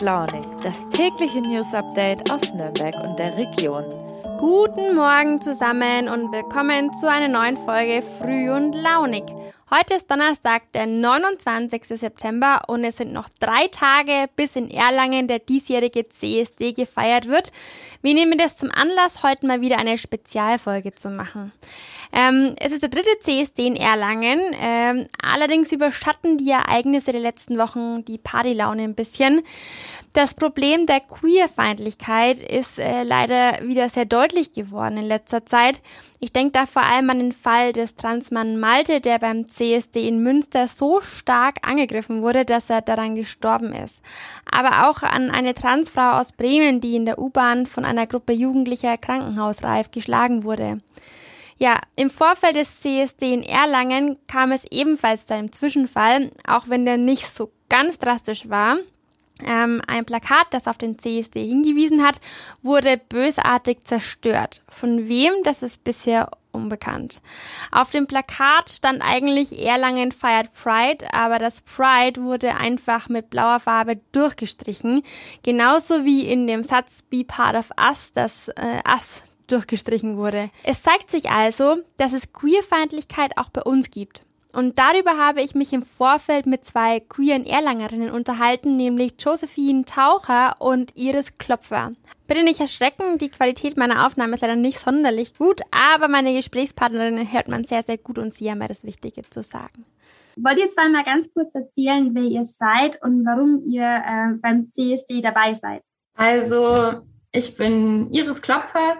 Launig, das tägliche News Update aus Nürnberg und der Region. Guten Morgen zusammen und willkommen zu einer neuen Folge Früh und Launig. Heute ist Donnerstag, der 29. September und es sind noch drei Tage, bis in Erlangen der diesjährige CSD gefeiert wird. Wir nehmen das zum Anlass, heute mal wieder eine Spezialfolge zu machen. Ähm, es ist der dritte CSD in Erlangen. Ähm, allerdings überschatten die Ereignisse der letzten Wochen die Partylaune ein bisschen. Das Problem der Queerfeindlichkeit ist äh, leider wieder sehr deutlich geworden in letzter Zeit. Ich denke da vor allem an den Fall des Transmann Malte, der beim CSD in Münster so stark angegriffen wurde, dass er daran gestorben ist. Aber auch an eine Transfrau aus Bremen, die in der U-Bahn von einer Gruppe Jugendlicher krankenhausreif geschlagen wurde. Ja, im Vorfeld des CSD in Erlangen kam es ebenfalls zu einem Zwischenfall, auch wenn der nicht so ganz drastisch war. Ähm, ein Plakat, das auf den CSD hingewiesen hat, wurde bösartig zerstört. Von wem, das ist bisher unbekannt. Auf dem Plakat stand eigentlich Erlangen feiert Pride, aber das Pride wurde einfach mit blauer Farbe durchgestrichen. Genauso wie in dem Satz Be Part of Us, das äh, Us durchgestrichen wurde. Es zeigt sich also, dass es Queerfeindlichkeit auch bei uns gibt. Und darüber habe ich mich im Vorfeld mit zwei queeren Erlangerinnen unterhalten, nämlich Josephine Taucher und Iris Klopfer. Bitte nicht erschrecken, die Qualität meiner Aufnahme ist leider nicht sonderlich gut, aber meine Gesprächspartnerin hört man sehr, sehr gut und sie haben mir das Wichtige zu sagen. Wollt ihr zwei mal ganz kurz erzählen, wer ihr seid und warum ihr äh, beim CSD dabei seid? Also, ich bin Iris Klopfer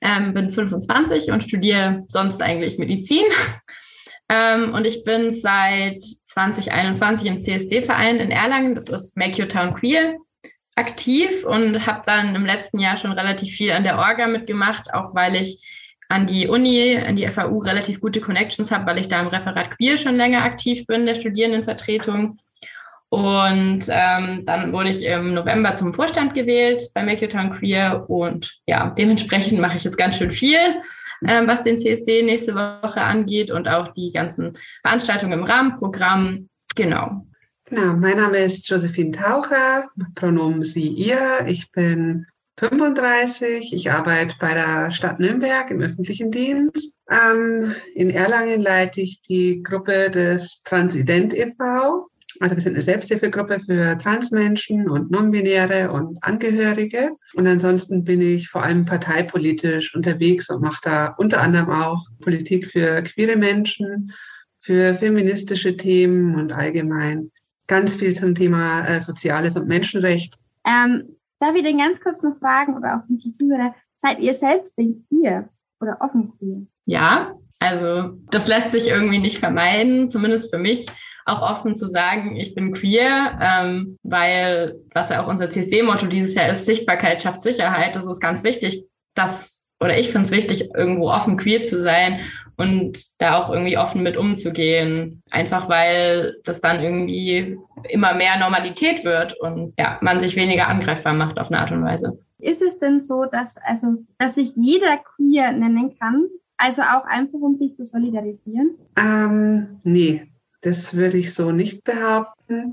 ähm, bin 25 und studiere sonst eigentlich Medizin. ähm, und ich bin seit 2021 im CSD-Verein in Erlangen, das ist Make Your Town Queer, aktiv und habe dann im letzten Jahr schon relativ viel an der Orga mitgemacht, auch weil ich an die Uni, an die FAU relativ gute Connections habe, weil ich da im Referat Queer schon länger aktiv bin, der Studierendenvertretung. Und ähm, dann wurde ich im November zum Vorstand gewählt bei Make Your Town Queer und ja, dementsprechend mache ich jetzt ganz schön viel, ähm, was den CSD nächste Woche angeht und auch die ganzen Veranstaltungen im Rahmenprogramm. Genau. Genau, mein Name ist Josephine Taucher, Pronomen sie, ihr. Ich bin 35. Ich arbeite bei der Stadt Nürnberg im öffentlichen Dienst. Ähm, in Erlangen leite ich die Gruppe des Transident e.V. Also wir sind eine Selbsthilfegruppe für Transmenschen und Nonbinäre und Angehörige. Und ansonsten bin ich vor allem parteipolitisch unterwegs und mache da unter anderem auch Politik für queere Menschen, für feministische Themen und allgemein ganz viel zum Thema äh, Soziales und Menschenrecht. Ähm, darf ich denn ganz kurz noch fragen oder auch unsere Zuhörer, seid ihr selbst denn queer oder offen queer? Ja, also das lässt sich irgendwie nicht vermeiden, zumindest für mich auch offen zu sagen, ich bin queer, ähm, weil was ja auch unser CSD-Motto dieses Jahr ist, Sichtbarkeit schafft Sicherheit. Das ist ganz wichtig, dass, oder ich finde es wichtig, irgendwo offen queer zu sein und da auch irgendwie offen mit umzugehen. Einfach weil das dann irgendwie immer mehr Normalität wird und ja, man sich weniger angreifbar macht auf eine Art und Weise. Ist es denn so, dass, also, dass sich jeder queer nennen kann? Also auch einfach, um sich zu solidarisieren? Ähm, nee, das würde ich so nicht behaupten.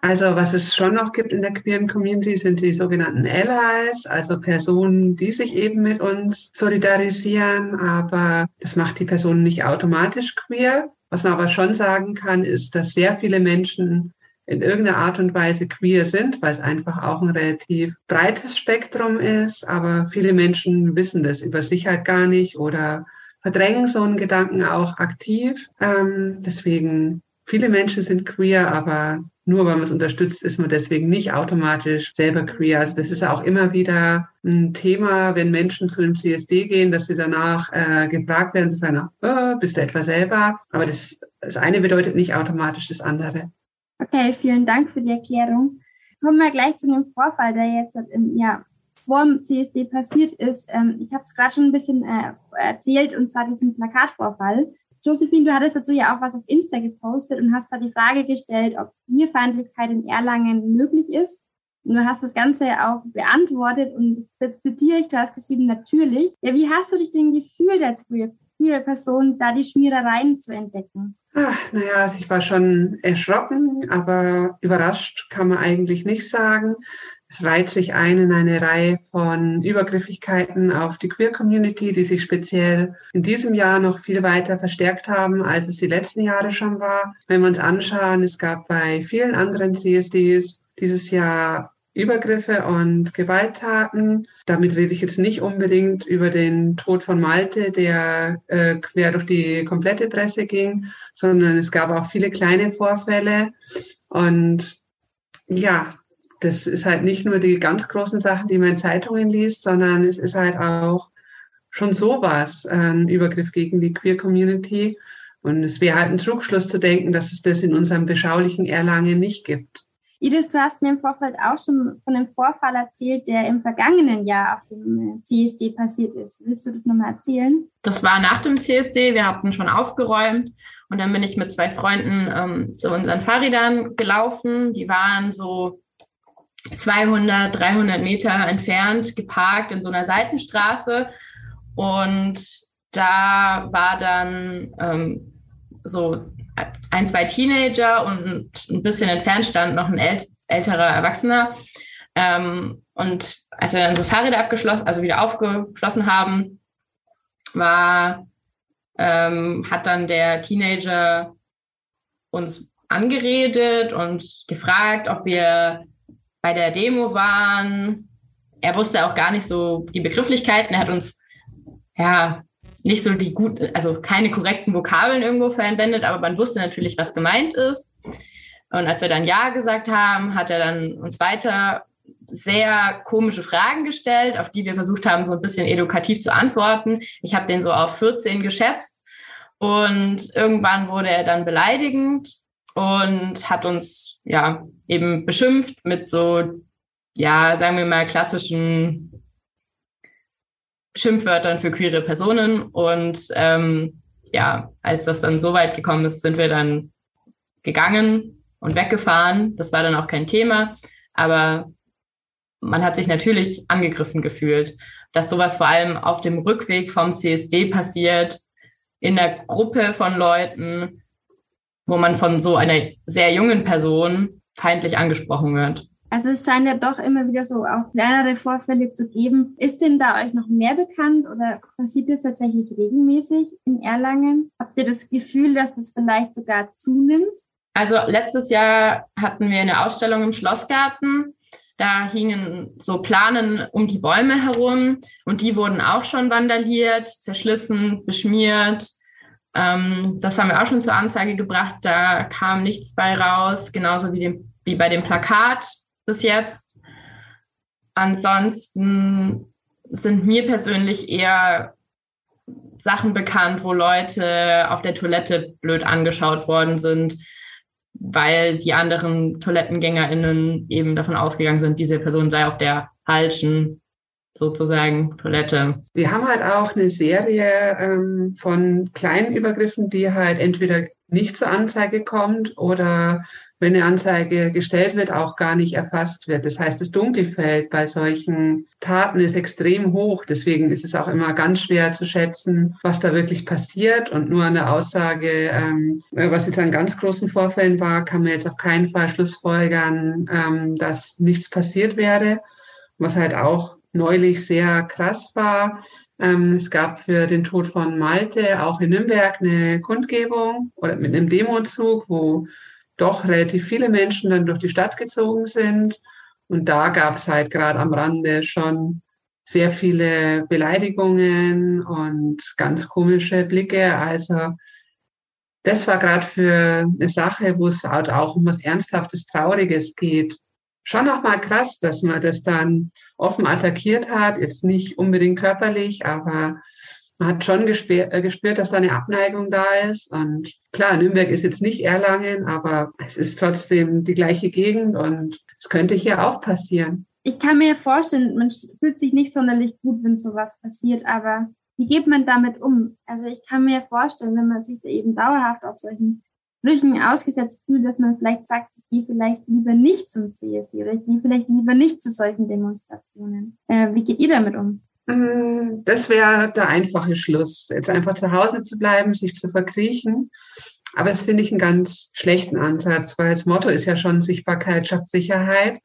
Also was es schon noch gibt in der queeren Community sind die sogenannten Allies, also Personen, die sich eben mit uns solidarisieren, aber das macht die Person nicht automatisch queer. Was man aber schon sagen kann, ist, dass sehr viele Menschen in irgendeiner Art und Weise queer sind, weil es einfach auch ein relativ breites Spektrum ist, aber viele Menschen wissen das über sich halt gar nicht oder verdrängen so einen Gedanken auch aktiv. Ähm, deswegen, viele Menschen sind queer, aber nur weil man es unterstützt, ist man deswegen nicht automatisch selber queer. Also das ist auch immer wieder ein Thema, wenn Menschen zu einem CSD gehen, dass sie danach äh, gefragt werden, sie fragen, oh, bist du etwa selber? Aber das, das eine bedeutet nicht automatisch das andere. Okay, vielen Dank für die Erklärung. Kommen wir gleich zu dem Vorfall, der jetzt im, ja, vor dem CSD passiert ist. Ähm, ich habe es gerade schon ein bisschen äh, erzählt, und zwar diesen Plakatvorfall. Josephine, du hattest dazu ja auch was auf Insta gepostet und hast da die Frage gestellt, ob Queerfeindlichkeit in Erlangen möglich ist. Und du hast das Ganze auch beantwortet und jetzt zitiere ich, du hast geschrieben, natürlich. Ja, wie hast du dich denn gefühlt als queer, queere Person, da die Schmierereien zu entdecken? Ach, naja, ich war schon erschrocken, aber überrascht kann man eigentlich nicht sagen. Es reiht sich ein in eine Reihe von Übergriffigkeiten auf die Queer Community, die sich speziell in diesem Jahr noch viel weiter verstärkt haben, als es die letzten Jahre schon war. Wenn wir uns anschauen, es gab bei vielen anderen CSDs dieses Jahr Übergriffe und Gewalttaten. Damit rede ich jetzt nicht unbedingt über den Tod von Malte, der äh, quer durch die komplette Presse ging, sondern es gab auch viele kleine Vorfälle. Und ja, das ist halt nicht nur die ganz großen Sachen, die man in Zeitungen liest, sondern es ist halt auch schon sowas, ein Übergriff gegen die Queer Community. Und es wäre halt ein Trugschluss zu denken, dass es das in unserem beschaulichen Erlangen nicht gibt. Iris, du hast mir im Vorfeld auch schon von dem Vorfall erzählt, der im vergangenen Jahr auf dem CSD passiert ist. Willst du das nochmal erzählen? Das war nach dem CSD. Wir hatten schon aufgeräumt und dann bin ich mit zwei Freunden ähm, zu unseren Fahrrädern gelaufen. Die waren so 200, 300 Meter entfernt geparkt in so einer Seitenstraße. Und da war dann ähm, so ein, zwei Teenager und ein bisschen entfernt stand noch ein ält älterer Erwachsener. Ähm, und als wir dann so Fahrräder abgeschlossen, also wieder aufgeschlossen haben, war, ähm, hat dann der Teenager uns angeredet und gefragt, ob wir bei der Demo waren. Er wusste auch gar nicht so die Begrifflichkeiten. Er hat uns ja nicht so die gut, also keine korrekten Vokabeln irgendwo verwendet, aber man wusste natürlich, was gemeint ist. Und als wir dann Ja gesagt haben, hat er dann uns weiter sehr komische Fragen gestellt, auf die wir versucht haben, so ein bisschen edukativ zu antworten. Ich habe den so auf 14 geschätzt und irgendwann wurde er dann beleidigend und hat uns ja eben beschimpft mit so, ja, sagen wir mal, klassischen Schimpfwörtern für queere Personen. Und ähm, ja, als das dann so weit gekommen ist, sind wir dann gegangen und weggefahren. Das war dann auch kein Thema. Aber man hat sich natürlich angegriffen gefühlt, dass sowas vor allem auf dem Rückweg vom CSD passiert, in der Gruppe von Leuten, wo man von so einer sehr jungen Person feindlich angesprochen wird. Also es scheint ja doch immer wieder so auch kleinere Vorfälle zu geben. Ist denn da euch noch mehr bekannt oder passiert das tatsächlich regelmäßig in Erlangen? Habt ihr das Gefühl, dass es vielleicht sogar zunimmt? Also letztes Jahr hatten wir eine Ausstellung im Schlossgarten. Da hingen so Planen um die Bäume herum und die wurden auch schon vandaliert, zerschlissen, beschmiert. Ähm, das haben wir auch schon zur Anzeige gebracht. Da kam nichts bei raus, genauso wie, dem, wie bei dem Plakat bis jetzt. Ansonsten sind mir persönlich eher Sachen bekannt, wo Leute auf der Toilette blöd angeschaut worden sind, weil die anderen ToilettengängerInnen eben davon ausgegangen sind, diese Person sei auf der falschen sozusagen Toilette. Wir haben halt auch eine Serie ähm, von kleinen Übergriffen, die halt entweder nicht zur Anzeige kommt oder wenn eine Anzeige gestellt wird, auch gar nicht erfasst wird. Das heißt, das Dunkelfeld bei solchen Taten ist extrem hoch. Deswegen ist es auch immer ganz schwer zu schätzen, was da wirklich passiert. Und nur eine Aussage, ähm, was jetzt an ganz großen Vorfällen war, kann man jetzt auf keinen Fall schlussfolgern, ähm, dass nichts passiert wäre. Was halt auch neulich sehr krass war. Ähm, es gab für den Tod von Malte auch in Nürnberg eine Kundgebung oder mit einem Demozug, wo doch relativ viele Menschen dann durch die Stadt gezogen sind. Und da gab es halt gerade am Rande schon sehr viele Beleidigungen und ganz komische Blicke. Also das war gerade für eine Sache, wo es halt auch um was Ernsthaftes, Trauriges geht, schon nochmal krass, dass man das dann offen attackiert hat. Jetzt nicht unbedingt körperlich, aber man hat schon gespürt, äh, gespürt, dass da eine Abneigung da ist. Und klar, Nürnberg ist jetzt nicht Erlangen, aber es ist trotzdem die gleiche Gegend und es könnte hier auch passieren. Ich kann mir vorstellen, man fühlt sich nicht sonderlich gut, wenn sowas passiert, aber wie geht man damit um? Also ich kann mir vorstellen, wenn man sich da eben dauerhaft auf solchen Brüchen ausgesetzt fühlt, dass man vielleicht sagt, ich gehe vielleicht lieber nicht zum CSD oder ich gehe vielleicht lieber nicht zu solchen Demonstrationen. Äh, wie geht ihr damit um? Mm, das wäre der einfache Schluss, jetzt einfach zu Hause zu bleiben, sich zu verkriechen. Aber es finde ich einen ganz schlechten Ansatz, weil das Motto ist ja schon Sichtbarkeit schafft Sicherheit.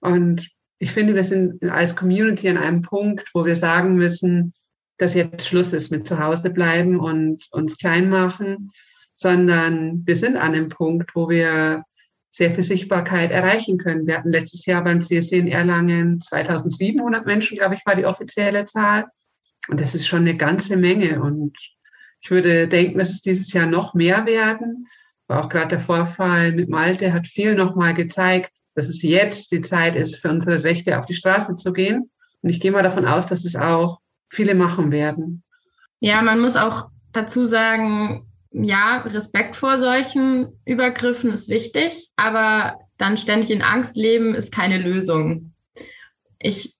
Und ich finde, wir sind als Community an einem Punkt, wo wir sagen müssen, dass jetzt Schluss ist mit zu Hause bleiben und uns klein machen, sondern wir sind an dem Punkt, wo wir sehr viel Sichtbarkeit erreichen können. Wir hatten letztes Jahr beim CSD in Erlangen 2700 Menschen, glaube ich, war die offizielle Zahl. Und das ist schon eine ganze Menge. Und ich würde denken, dass es dieses Jahr noch mehr werden. Aber auch gerade der Vorfall mit Malte hat viel nochmal gezeigt, dass es jetzt die Zeit ist, für unsere Rechte auf die Straße zu gehen. Und ich gehe mal davon aus, dass es auch viele machen werden. Ja, man muss auch dazu sagen, ja, Respekt vor solchen Übergriffen ist wichtig, aber dann ständig in Angst leben ist keine Lösung. Ich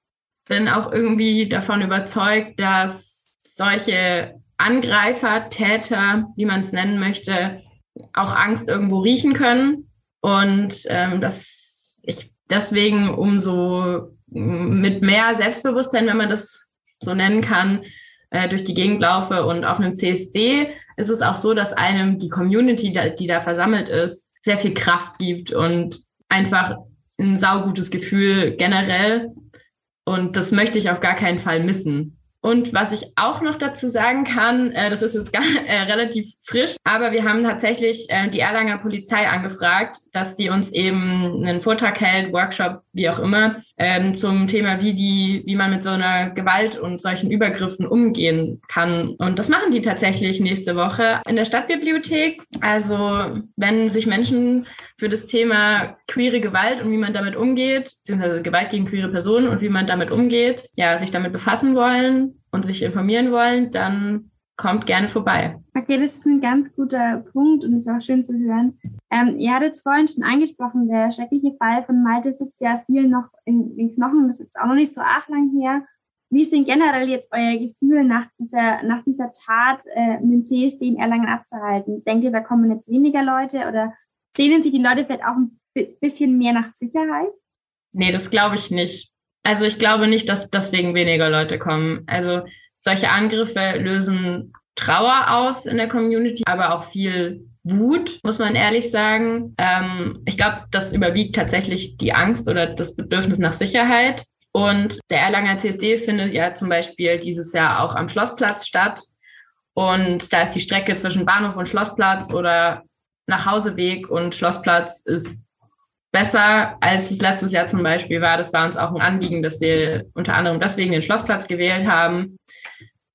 bin auch irgendwie davon überzeugt, dass solche Angreifer, Täter, wie man es nennen möchte, auch Angst irgendwo riechen können und ähm, dass ich deswegen umso mit mehr Selbstbewusstsein, wenn man das so nennen kann, äh, durch die Gegend laufe und auf einem CSD ist es auch so, dass einem die Community, die da versammelt ist, sehr viel Kraft gibt und einfach ein saugutes Gefühl generell. Und das möchte ich auf gar keinen Fall missen. Und was ich auch noch dazu sagen kann, äh, das ist jetzt gar, äh, relativ frisch, aber wir haben tatsächlich äh, die Erlanger Polizei angefragt, dass sie uns eben einen Vortrag hält, Workshop, wie auch immer, ähm, zum Thema, wie, die, wie man mit so einer Gewalt und solchen Übergriffen umgehen kann. Und das machen die tatsächlich nächste Woche in der Stadtbibliothek. Also wenn sich Menschen für das Thema queere Gewalt und wie man damit umgeht, beziehungsweise Gewalt gegen queere Personen und wie man damit umgeht, ja, sich damit befassen wollen, und sich informieren wollen, dann kommt gerne vorbei. Okay, das ist ein ganz guter Punkt und ist auch schön zu hören. Ähm, ihr hattet es vorhin schon angesprochen, der schreckliche Fall von Malte sitzt ja viel noch in den Knochen. Das ist auch noch nicht so arg lang her. Wie sind generell jetzt euer Gefühl nach dieser, nach dieser Tat, äh, mit dem CSD in Erlangen abzuhalten? Denkt ihr, da kommen jetzt weniger Leute oder sehnen sich die Leute vielleicht auch ein bisschen mehr nach Sicherheit? Nee, das glaube ich nicht. Also ich glaube nicht, dass deswegen weniger Leute kommen. Also solche Angriffe lösen Trauer aus in der Community, aber auch viel Wut, muss man ehrlich sagen. Ähm, ich glaube, das überwiegt tatsächlich die Angst oder das Bedürfnis nach Sicherheit. Und der Erlanger CSD findet ja zum Beispiel dieses Jahr auch am Schlossplatz statt. Und da ist die Strecke zwischen Bahnhof und Schlossplatz oder Nachhauseweg und Schlossplatz ist besser, als es letztes Jahr zum Beispiel war. Das war uns auch ein Anliegen, dass wir unter anderem deswegen den Schlossplatz gewählt haben.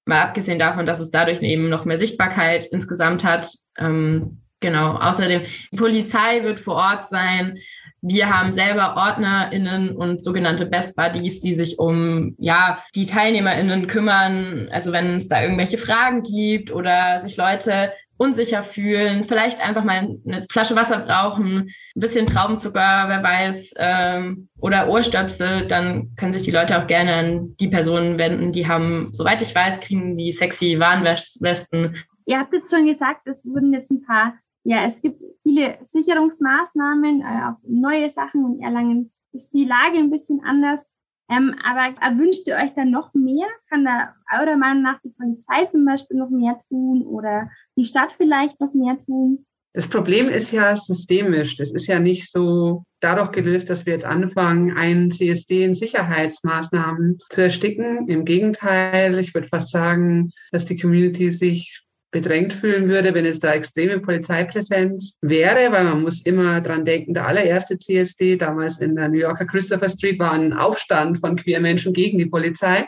Mal abgesehen davon, dass es dadurch eben noch mehr Sichtbarkeit insgesamt hat. Ähm, genau. Außerdem, die Polizei wird vor Ort sein. Wir haben selber OrdnerInnen und sogenannte Best Buddies, die sich um, ja, die TeilnehmerInnen kümmern. Also wenn es da irgendwelche Fragen gibt oder sich Leute unsicher fühlen, vielleicht einfach mal eine Flasche Wasser brauchen, ein bisschen Traubenzucker, wer weiß, ähm, oder Ohrstöpsel, dann können sich die Leute auch gerne an die Personen wenden. Die haben, soweit ich weiß, kriegen die sexy Warnwesten. Ihr habt jetzt schon gesagt, es wurden jetzt ein paar, ja, es gibt viele Sicherungsmaßnahmen, äh, auch neue Sachen in Erlangen ist die Lage ein bisschen anders. Ähm, aber wünscht ihr euch dann noch mehr? Kann da eurer Meinung nach die Polizei zum Beispiel noch mehr tun oder die Stadt vielleicht noch mehr tun? Das Problem ist ja systemisch. Das ist ja nicht so dadurch gelöst, dass wir jetzt anfangen, einen CSD in Sicherheitsmaßnahmen zu ersticken. Im Gegenteil, ich würde fast sagen, dass die Community sich bedrängt fühlen würde, wenn es da extreme Polizeipräsenz wäre, weil man muss immer dran denken, der allererste CSD damals in der New Yorker Christopher Street war ein Aufstand von queer Menschen gegen die Polizei.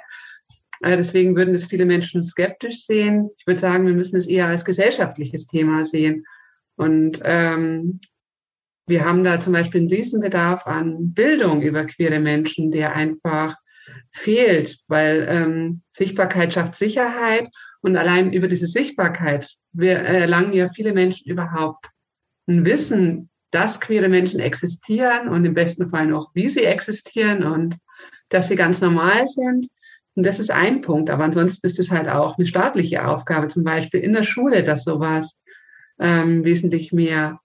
Äh, deswegen würden es viele Menschen skeptisch sehen. Ich würde sagen, wir müssen es eher als gesellschaftliches Thema sehen. Und ähm, wir haben da zum Beispiel einen Riesenbedarf an Bildung über queere Menschen, der einfach fehlt, weil ähm, Sichtbarkeit schafft Sicherheit und allein über diese Sichtbarkeit wir erlangen ja viele Menschen überhaupt ein Wissen, dass queere Menschen existieren und im besten Fall noch, wie sie existieren und dass sie ganz normal sind. Und das ist ein Punkt. Aber ansonsten ist es halt auch eine staatliche Aufgabe, zum Beispiel in der Schule, dass sowas ähm, wesentlich mehr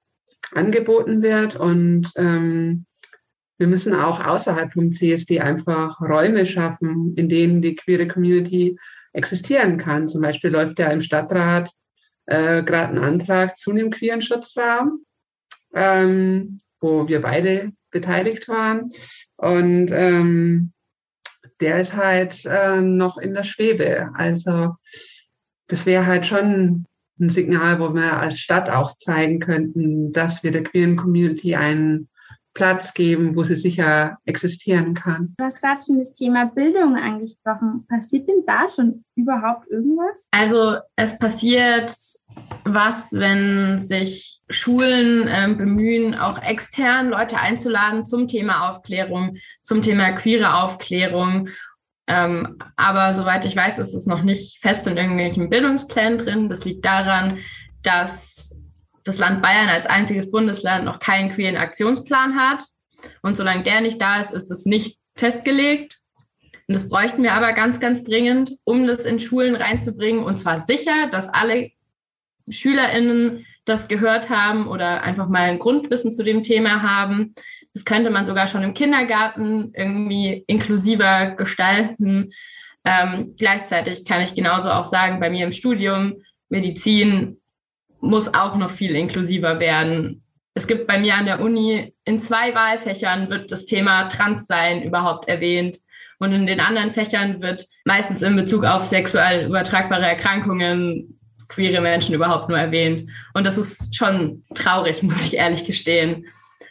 angeboten wird. Und ähm, wir müssen auch außerhalb vom CSD einfach Räume schaffen, in denen die queere Community existieren kann. Zum Beispiel läuft ja im Stadtrat äh, gerade einen Antrag zu einem queeren Schutzraum, ähm, wo wir beide beteiligt waren. Und ähm, der ist halt äh, noch in der Schwebe. Also das wäre halt schon ein Signal, wo wir als Stadt auch zeigen könnten, dass wir der queeren Community einen Platz geben, wo sie sicher existieren kann. Du hast gerade schon das Thema Bildung angesprochen. Passiert denn da schon überhaupt irgendwas? Also es passiert was, wenn sich Schulen äh, bemühen, auch extern Leute einzuladen zum Thema Aufklärung, zum Thema queere Aufklärung. Ähm, aber soweit ich weiß, ist es noch nicht fest in irgendwelchen Bildungsplänen drin. Das liegt daran, dass das Land Bayern als einziges Bundesland noch keinen queeren Aktionsplan hat. Und solange der nicht da ist, ist es nicht festgelegt. Und das bräuchten wir aber ganz, ganz dringend, um das in Schulen reinzubringen. Und zwar sicher, dass alle SchülerInnen das gehört haben oder einfach mal ein Grundwissen zu dem Thema haben. Das könnte man sogar schon im Kindergarten irgendwie inklusiver gestalten. Ähm, gleichzeitig kann ich genauso auch sagen, bei mir im Studium Medizin muss auch noch viel inklusiver werden. Es gibt bei mir an der Uni in zwei Wahlfächern wird das Thema Transsein überhaupt erwähnt. Und in den anderen Fächern wird meistens in Bezug auf sexuell übertragbare Erkrankungen queere Menschen überhaupt nur erwähnt. Und das ist schon traurig, muss ich ehrlich gestehen.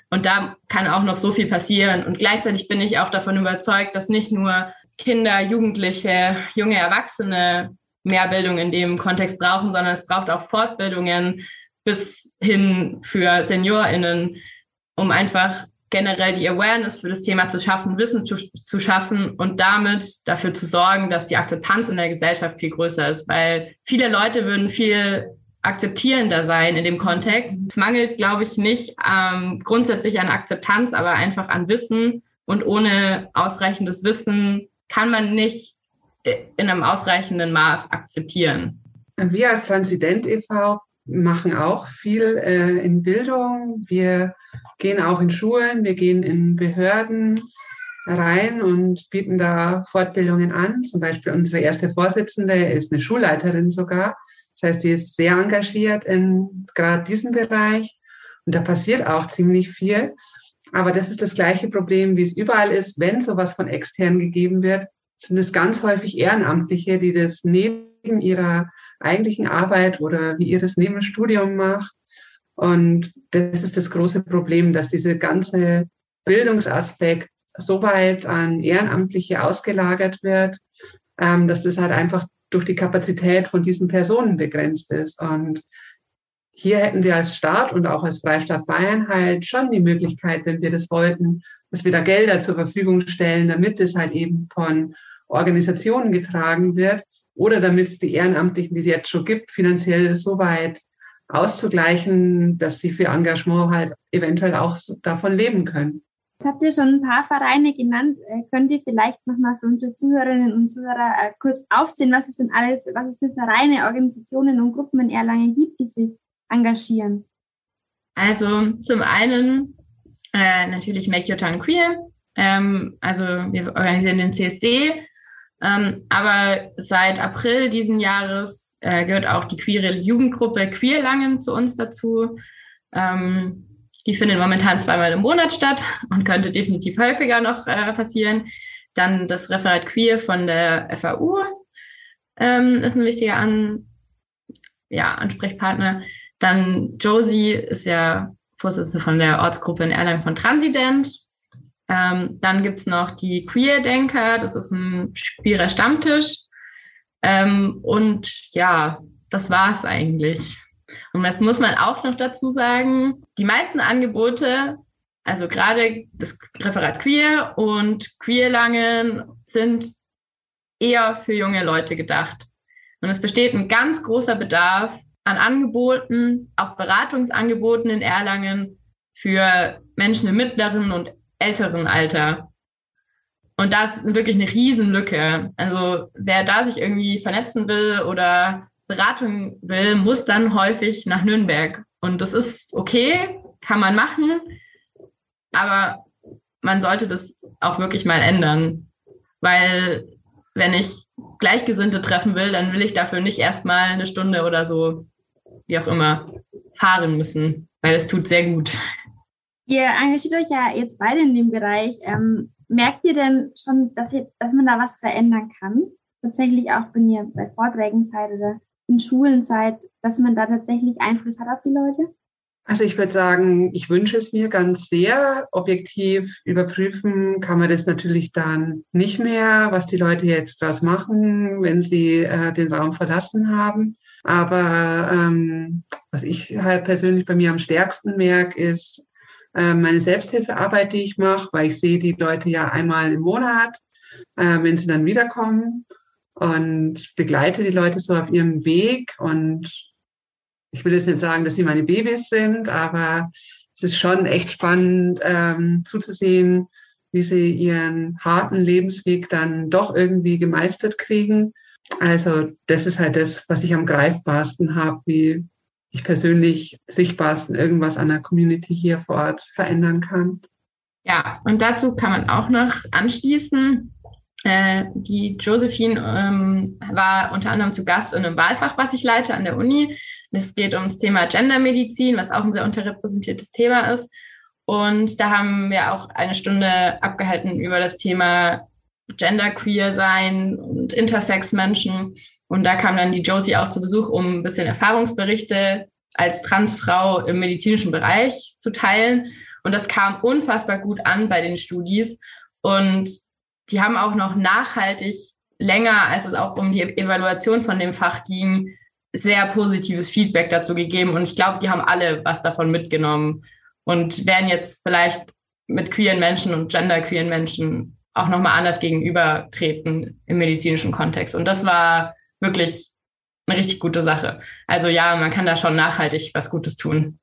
Und da kann auch noch so viel passieren. Und gleichzeitig bin ich auch davon überzeugt, dass nicht nur Kinder, Jugendliche, junge Erwachsene mehr Bildung in dem Kontext brauchen, sondern es braucht auch Fortbildungen bis hin für SeniorInnen, um einfach generell die Awareness für das Thema zu schaffen, Wissen zu, zu schaffen und damit dafür zu sorgen, dass die Akzeptanz in der Gesellschaft viel größer ist, weil viele Leute würden viel akzeptierender sein in dem Kontext. Es mangelt, glaube ich, nicht ähm, grundsätzlich an Akzeptanz, aber einfach an Wissen. Und ohne ausreichendes Wissen kann man nicht in einem ausreichenden Maß akzeptieren. Wir als Transident e.V. machen auch viel äh, in Bildung. Wir gehen auch in Schulen, wir gehen in Behörden rein und bieten da Fortbildungen an. Zum Beispiel unsere erste Vorsitzende ist eine Schulleiterin sogar. Das heißt, die ist sehr engagiert in gerade diesem Bereich. Und da passiert auch ziemlich viel. Aber das ist das gleiche Problem, wie es überall ist, wenn sowas von extern gegeben wird, sind es ganz häufig Ehrenamtliche, die das neben ihrer eigentlichen Arbeit oder wie ihr das neben dem Studium macht. Und das ist das große Problem, dass diese ganze Bildungsaspekt so weit an Ehrenamtliche ausgelagert wird, ähm, dass das halt einfach durch die Kapazität von diesen Personen begrenzt ist. Und hier hätten wir als Staat und auch als Freistaat Bayern halt schon die Möglichkeit, wenn wir das wollten, dass wir da Gelder zur Verfügung stellen, damit es halt eben von Organisationen getragen wird oder damit es die Ehrenamtlichen, die es jetzt schon gibt, finanziell so weit auszugleichen, dass sie für Engagement halt eventuell auch davon leben können. Jetzt habt ihr schon ein paar Vereine genannt. Äh, könnt ihr vielleicht nochmal für unsere Zuhörerinnen und Zuhörer äh, kurz aufzählen, was es denn alles, was es für Vereine, Organisationen und Gruppen in Erlangen gibt, die sich engagieren? Also zum einen äh, natürlich Make Your Tongue Queer. Ähm, also wir organisieren den CSD, ähm, aber seit April diesen Jahres äh, gehört auch die queere Jugendgruppe Queerlangen zu uns dazu. Ähm, die findet momentan zweimal im Monat statt und könnte definitiv häufiger noch äh, passieren. Dann das Referat Queer von der FAU ähm, ist ein wichtiger An ja, Ansprechpartner. Dann Josie ist ja Vorsitzende von der Ortsgruppe in Erlangen von Transident. Ähm, dann gibt's noch die Queer-Denker, das ist ein queerer Stammtisch. Ähm, und ja, das war's eigentlich. Und jetzt muss man auch noch dazu sagen, die meisten Angebote, also gerade das Referat Queer und Queerlangen sind eher für junge Leute gedacht. Und es besteht ein ganz großer Bedarf an Angeboten, auch Beratungsangeboten in Erlangen für Menschen im mittleren und älteren Alter. Und da ist wirklich eine Riesenlücke. Also wer da sich irgendwie vernetzen will oder Beratung will, muss dann häufig nach Nürnberg. Und das ist okay, kann man machen, aber man sollte das auch wirklich mal ändern. Weil wenn ich Gleichgesinnte treffen will, dann will ich dafür nicht erstmal eine Stunde oder so wie auch immer fahren müssen, weil es tut sehr gut. Ihr engagiert euch ja jetzt beide in dem Bereich. Ähm, merkt ihr denn schon, dass, ihr, dass man da was verändern kann? Tatsächlich auch, wenn ihr bei Vorträgen seid oder in Schulen seid, dass man da tatsächlich Einfluss hat auf die Leute? Also ich würde sagen, ich wünsche es mir ganz sehr. Objektiv überprüfen kann man das natürlich dann nicht mehr, was die Leute jetzt daraus machen, wenn sie äh, den Raum verlassen haben. Aber ähm, was ich halt persönlich bei mir am stärksten merke, ist meine Selbsthilfearbeit, die ich mache, weil ich sehe die Leute ja einmal im Monat, äh, wenn sie dann wiederkommen und begleite die Leute so auf ihrem Weg und ich will jetzt nicht sagen, dass die meine Babys sind, aber es ist schon echt spannend ähm, zuzusehen, wie sie ihren harten Lebensweg dann doch irgendwie gemeistert kriegen. Also das ist halt das, was ich am greifbarsten habe, wie ich persönlich sichtbarsten irgendwas an der Community hier vor Ort verändern kann. Ja, und dazu kann man auch noch anschließen, äh, die Josephine ähm, war unter anderem zu Gast in einem Wahlfach, was ich leite an der Uni. Es geht ums Thema Gendermedizin, was auch ein sehr unterrepräsentiertes Thema ist. Und da haben wir auch eine Stunde abgehalten über das Thema Genderqueer sein und Intersex-Menschen. Und da kam dann die Josie auch zu Besuch, um ein bisschen Erfahrungsberichte als Transfrau im medizinischen Bereich zu teilen. Und das kam unfassbar gut an bei den Studis. Und die haben auch noch nachhaltig länger, als es auch um die Evaluation von dem Fach ging, sehr positives Feedback dazu gegeben. Und ich glaube, die haben alle was davon mitgenommen und werden jetzt vielleicht mit queeren Menschen und genderqueeren Menschen auch nochmal anders gegenübertreten im medizinischen Kontext. Und das war wirklich eine richtig gute Sache. Also ja, man kann da schon nachhaltig was Gutes tun.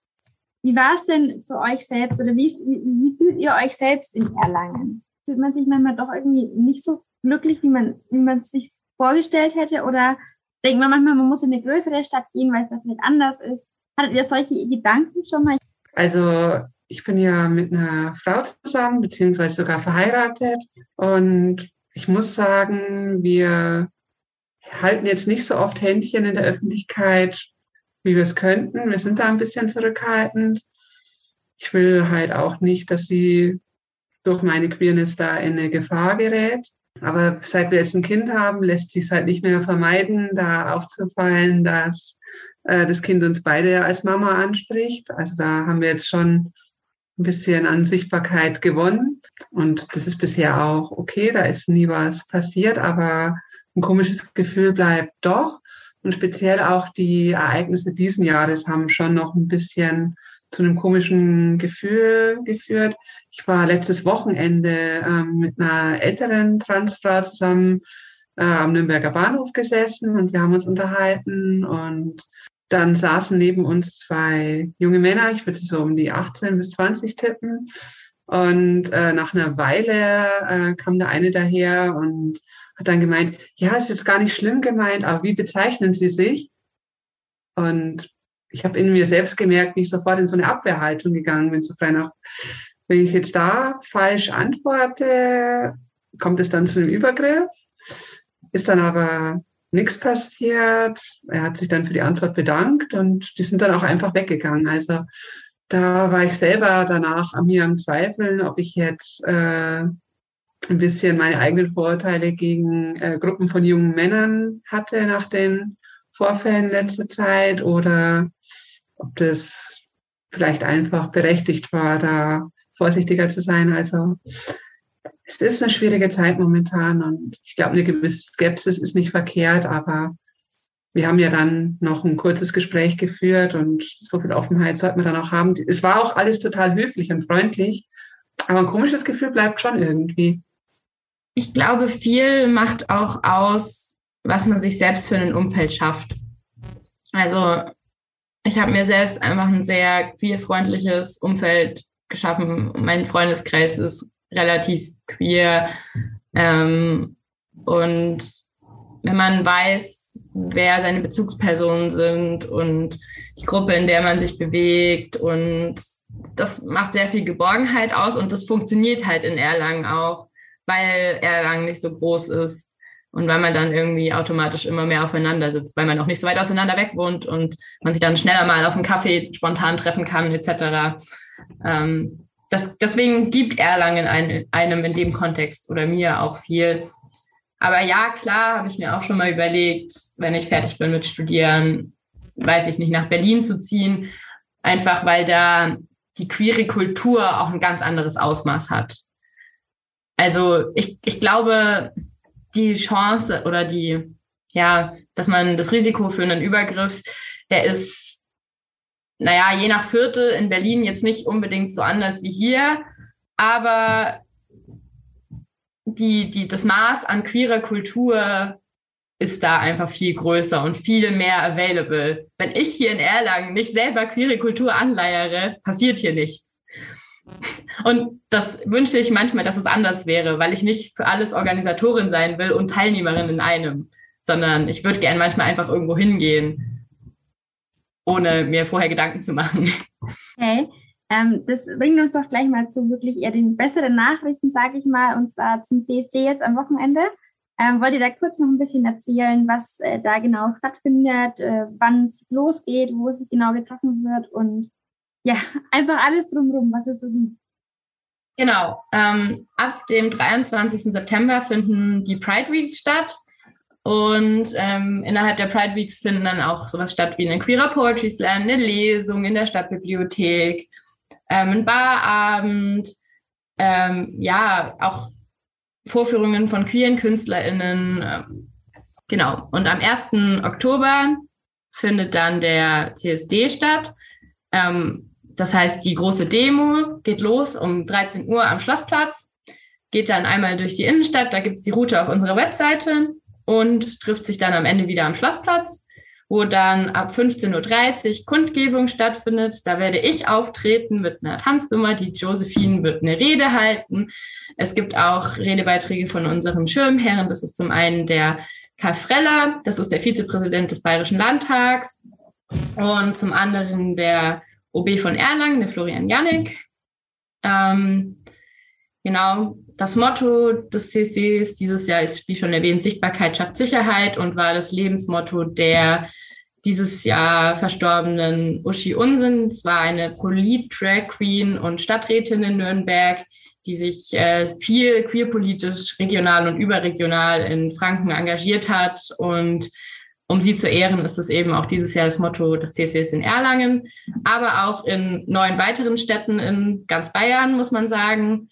Wie war es denn für euch selbst oder wie, ist, wie, wie fühlt ihr euch selbst in Erlangen? fühlt man sich manchmal doch irgendwie nicht so glücklich, wie man, wie man es sich vorgestellt hätte? Oder denkt man manchmal, man muss in eine größere Stadt gehen, weil es da vielleicht anders ist? Hattet ihr solche Gedanken schon mal? Also ich bin ja mit einer Frau zusammen, beziehungsweise sogar verheiratet. Und ich muss sagen, wir halten jetzt nicht so oft Händchen in der Öffentlichkeit, wie wir es könnten. Wir sind da ein bisschen zurückhaltend. Ich will halt auch nicht, dass sie durch meine Queerness da in eine Gefahr gerät. Aber seit wir jetzt ein Kind haben, lässt sich es halt nicht mehr vermeiden, da aufzufallen, dass äh, das Kind uns beide als Mama anspricht. Also da haben wir jetzt schon ein bisschen an Sichtbarkeit gewonnen. Und das ist bisher auch okay, da ist nie was passiert, aber ein komisches Gefühl bleibt doch. Und speziell auch die Ereignisse diesen Jahres haben schon noch ein bisschen zu einem komischen Gefühl geführt. Ich war letztes Wochenende ähm, mit einer älteren Transfrau zusammen äh, am Nürnberger Bahnhof gesessen und wir haben uns unterhalten und dann saßen neben uns zwei junge Männer, ich würde so um die 18 bis 20 tippen. Und äh, nach einer Weile äh, kam der eine daher und hat dann gemeint, ja, ist jetzt gar nicht schlimm gemeint, aber wie bezeichnen Sie sich? Und ich habe in mir selbst gemerkt, wie ich sofort in so eine Abwehrhaltung gegangen bin, so frei nach, wenn ich jetzt da falsch antworte, kommt es dann zu einem Übergriff, ist dann aber nichts passiert. Er hat sich dann für die Antwort bedankt und die sind dann auch einfach weggegangen. Also da war ich selber danach an mir am Zweifeln, ob ich jetzt äh, ein bisschen meine eigenen Vorurteile gegen äh, Gruppen von jungen Männern hatte nach den Vorfällen letzter Zeit oder ob das vielleicht einfach berechtigt war, da vorsichtiger zu sein. Also es ist eine schwierige Zeit momentan und ich glaube, eine gewisse Skepsis ist nicht verkehrt, aber wir haben ja dann noch ein kurzes Gespräch geführt und so viel Offenheit sollte man dann auch haben. Es war auch alles total höflich und freundlich, aber ein komisches Gefühl bleibt schon irgendwie. Ich glaube, viel macht auch aus, was man sich selbst für ein Umfeld schafft. Also ich habe mir selbst einfach ein sehr queerfreundliches Umfeld geschaffen. Mein Freundeskreis ist relativ queer. Ähm, und wenn man weiß, wer seine Bezugspersonen sind und die Gruppe, in der man sich bewegt und das macht sehr viel Geborgenheit aus und das funktioniert halt in Erlangen auch, weil Erlangen nicht so groß ist. Und weil man dann irgendwie automatisch immer mehr aufeinander sitzt, weil man auch nicht so weit auseinander weg wohnt und man sich dann schneller mal auf einen Kaffee spontan treffen kann, etc. Ähm, das, deswegen gibt Erlangen ein, einem in dem Kontext oder mir auch viel. Aber ja, klar, habe ich mir auch schon mal überlegt, wenn ich fertig bin mit Studieren, weiß ich nicht, nach Berlin zu ziehen, einfach weil da die queere Kultur auch ein ganz anderes Ausmaß hat. Also ich, ich glaube, die Chance oder die, ja, dass man das Risiko für einen Übergriff, der ist, naja, je nach Viertel in Berlin jetzt nicht unbedingt so anders wie hier, aber die, die, das Maß an queerer Kultur ist da einfach viel größer und viel mehr available. Wenn ich hier in Erlangen nicht selber queere Kultur anleiere, passiert hier nichts. Und das wünsche ich manchmal, dass es anders wäre, weil ich nicht für alles Organisatorin sein will und Teilnehmerin in einem, sondern ich würde gern manchmal einfach irgendwo hingehen, ohne mir vorher Gedanken zu machen. Okay. Ähm, das bringt uns doch gleich mal zu wirklich eher den besseren Nachrichten, sage ich mal, und zwar zum CSD jetzt am Wochenende. Ähm, wollt ihr da kurz noch ein bisschen erzählen, was äh, da genau stattfindet, äh, wann es losgeht, wo es genau getroffen wird und ja, einfach alles drumherum, was es so gibt. Genau. Ähm, ab dem 23. September finden die Pride Weeks statt. Und ähm, innerhalb der Pride Weeks finden dann auch sowas statt wie ein Queerer Poetry Slam, eine Lesung in der Stadtbibliothek, ähm, ein Barabend, ähm, ja, auch Vorführungen von queeren KünstlerInnen. Ähm, genau. Und am 1. Oktober findet dann der CSD statt. Ähm, das heißt, die große Demo geht los um 13 Uhr am Schlossplatz, geht dann einmal durch die Innenstadt, da gibt es die Route auf unserer Webseite und trifft sich dann am Ende wieder am Schlossplatz wo dann ab 15.30 Uhr Kundgebung stattfindet. Da werde ich auftreten mit einer Tanznummer. Die Josephine wird eine Rede halten. Es gibt auch Redebeiträge von unseren Schirmherren. Das ist zum einen der Karl Freller, das ist der Vizepräsident des Bayerischen Landtags. Und zum anderen der OB von Erlangen, der Florian Janik. Ähm, genau, das Motto des CCs dieses Jahr ist, wie schon erwähnt, Sichtbarkeit schafft Sicherheit und war das Lebensmotto der dieses Jahr verstorbenen Uschi Unsinn. Es war eine Polit-Drag Queen und Stadträtin in Nürnberg, die sich äh, viel queerpolitisch, regional und überregional in Franken engagiert hat. Und um sie zu ehren, ist es eben auch dieses Jahr das Motto des CCs in Erlangen, aber auch in neun weiteren Städten in ganz Bayern, muss man sagen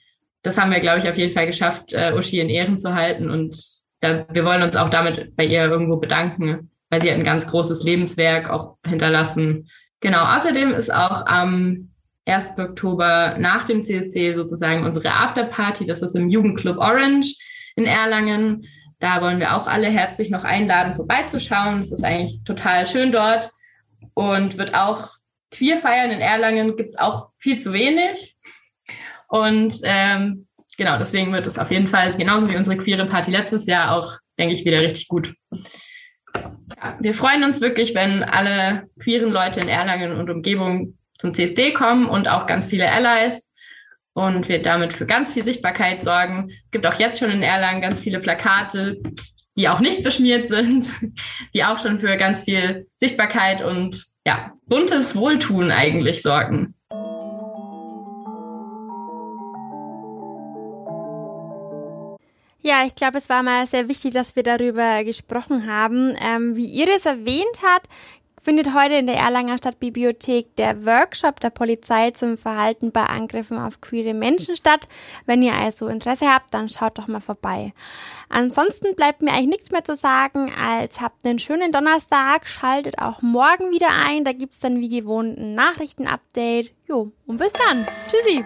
das haben wir, glaube ich, auf jeden Fall geschafft, äh, Uschi in Ehren zu halten. Und äh, wir wollen uns auch damit bei ihr irgendwo bedanken, weil sie hat ein ganz großes Lebenswerk auch hinterlassen. Genau, außerdem ist auch am 1. Oktober nach dem CSD sozusagen unsere Afterparty. Das ist im Jugendclub Orange in Erlangen. Da wollen wir auch alle herzlich noch einladen, vorbeizuschauen. Es ist eigentlich total schön dort und wird auch queer feiern in Erlangen gibt es auch viel zu wenig. Und ähm, genau, deswegen wird es auf jeden Fall, genauso wie unsere queere Party letztes Jahr, auch, denke ich, wieder richtig gut. Ja, wir freuen uns wirklich, wenn alle queeren Leute in Erlangen und Umgebung zum CSD kommen und auch ganz viele Allies und wir damit für ganz viel Sichtbarkeit sorgen. Es gibt auch jetzt schon in Erlangen ganz viele Plakate, die auch nicht beschmiert sind, die auch schon für ganz viel Sichtbarkeit und ja, buntes Wohltun eigentlich sorgen. Ja, ich glaube, es war mal sehr wichtig, dass wir darüber gesprochen haben. Ähm, wie Iris erwähnt hat, findet heute in der Erlanger Stadtbibliothek der Workshop der Polizei zum Verhalten bei Angriffen auf queere Menschen statt. Wenn ihr also Interesse habt, dann schaut doch mal vorbei. Ansonsten bleibt mir eigentlich nichts mehr zu sagen, als habt einen schönen Donnerstag, schaltet auch morgen wieder ein, da gibt's dann wie gewohnt ein Nachrichtenupdate. Jo, und bis dann. Tschüssi.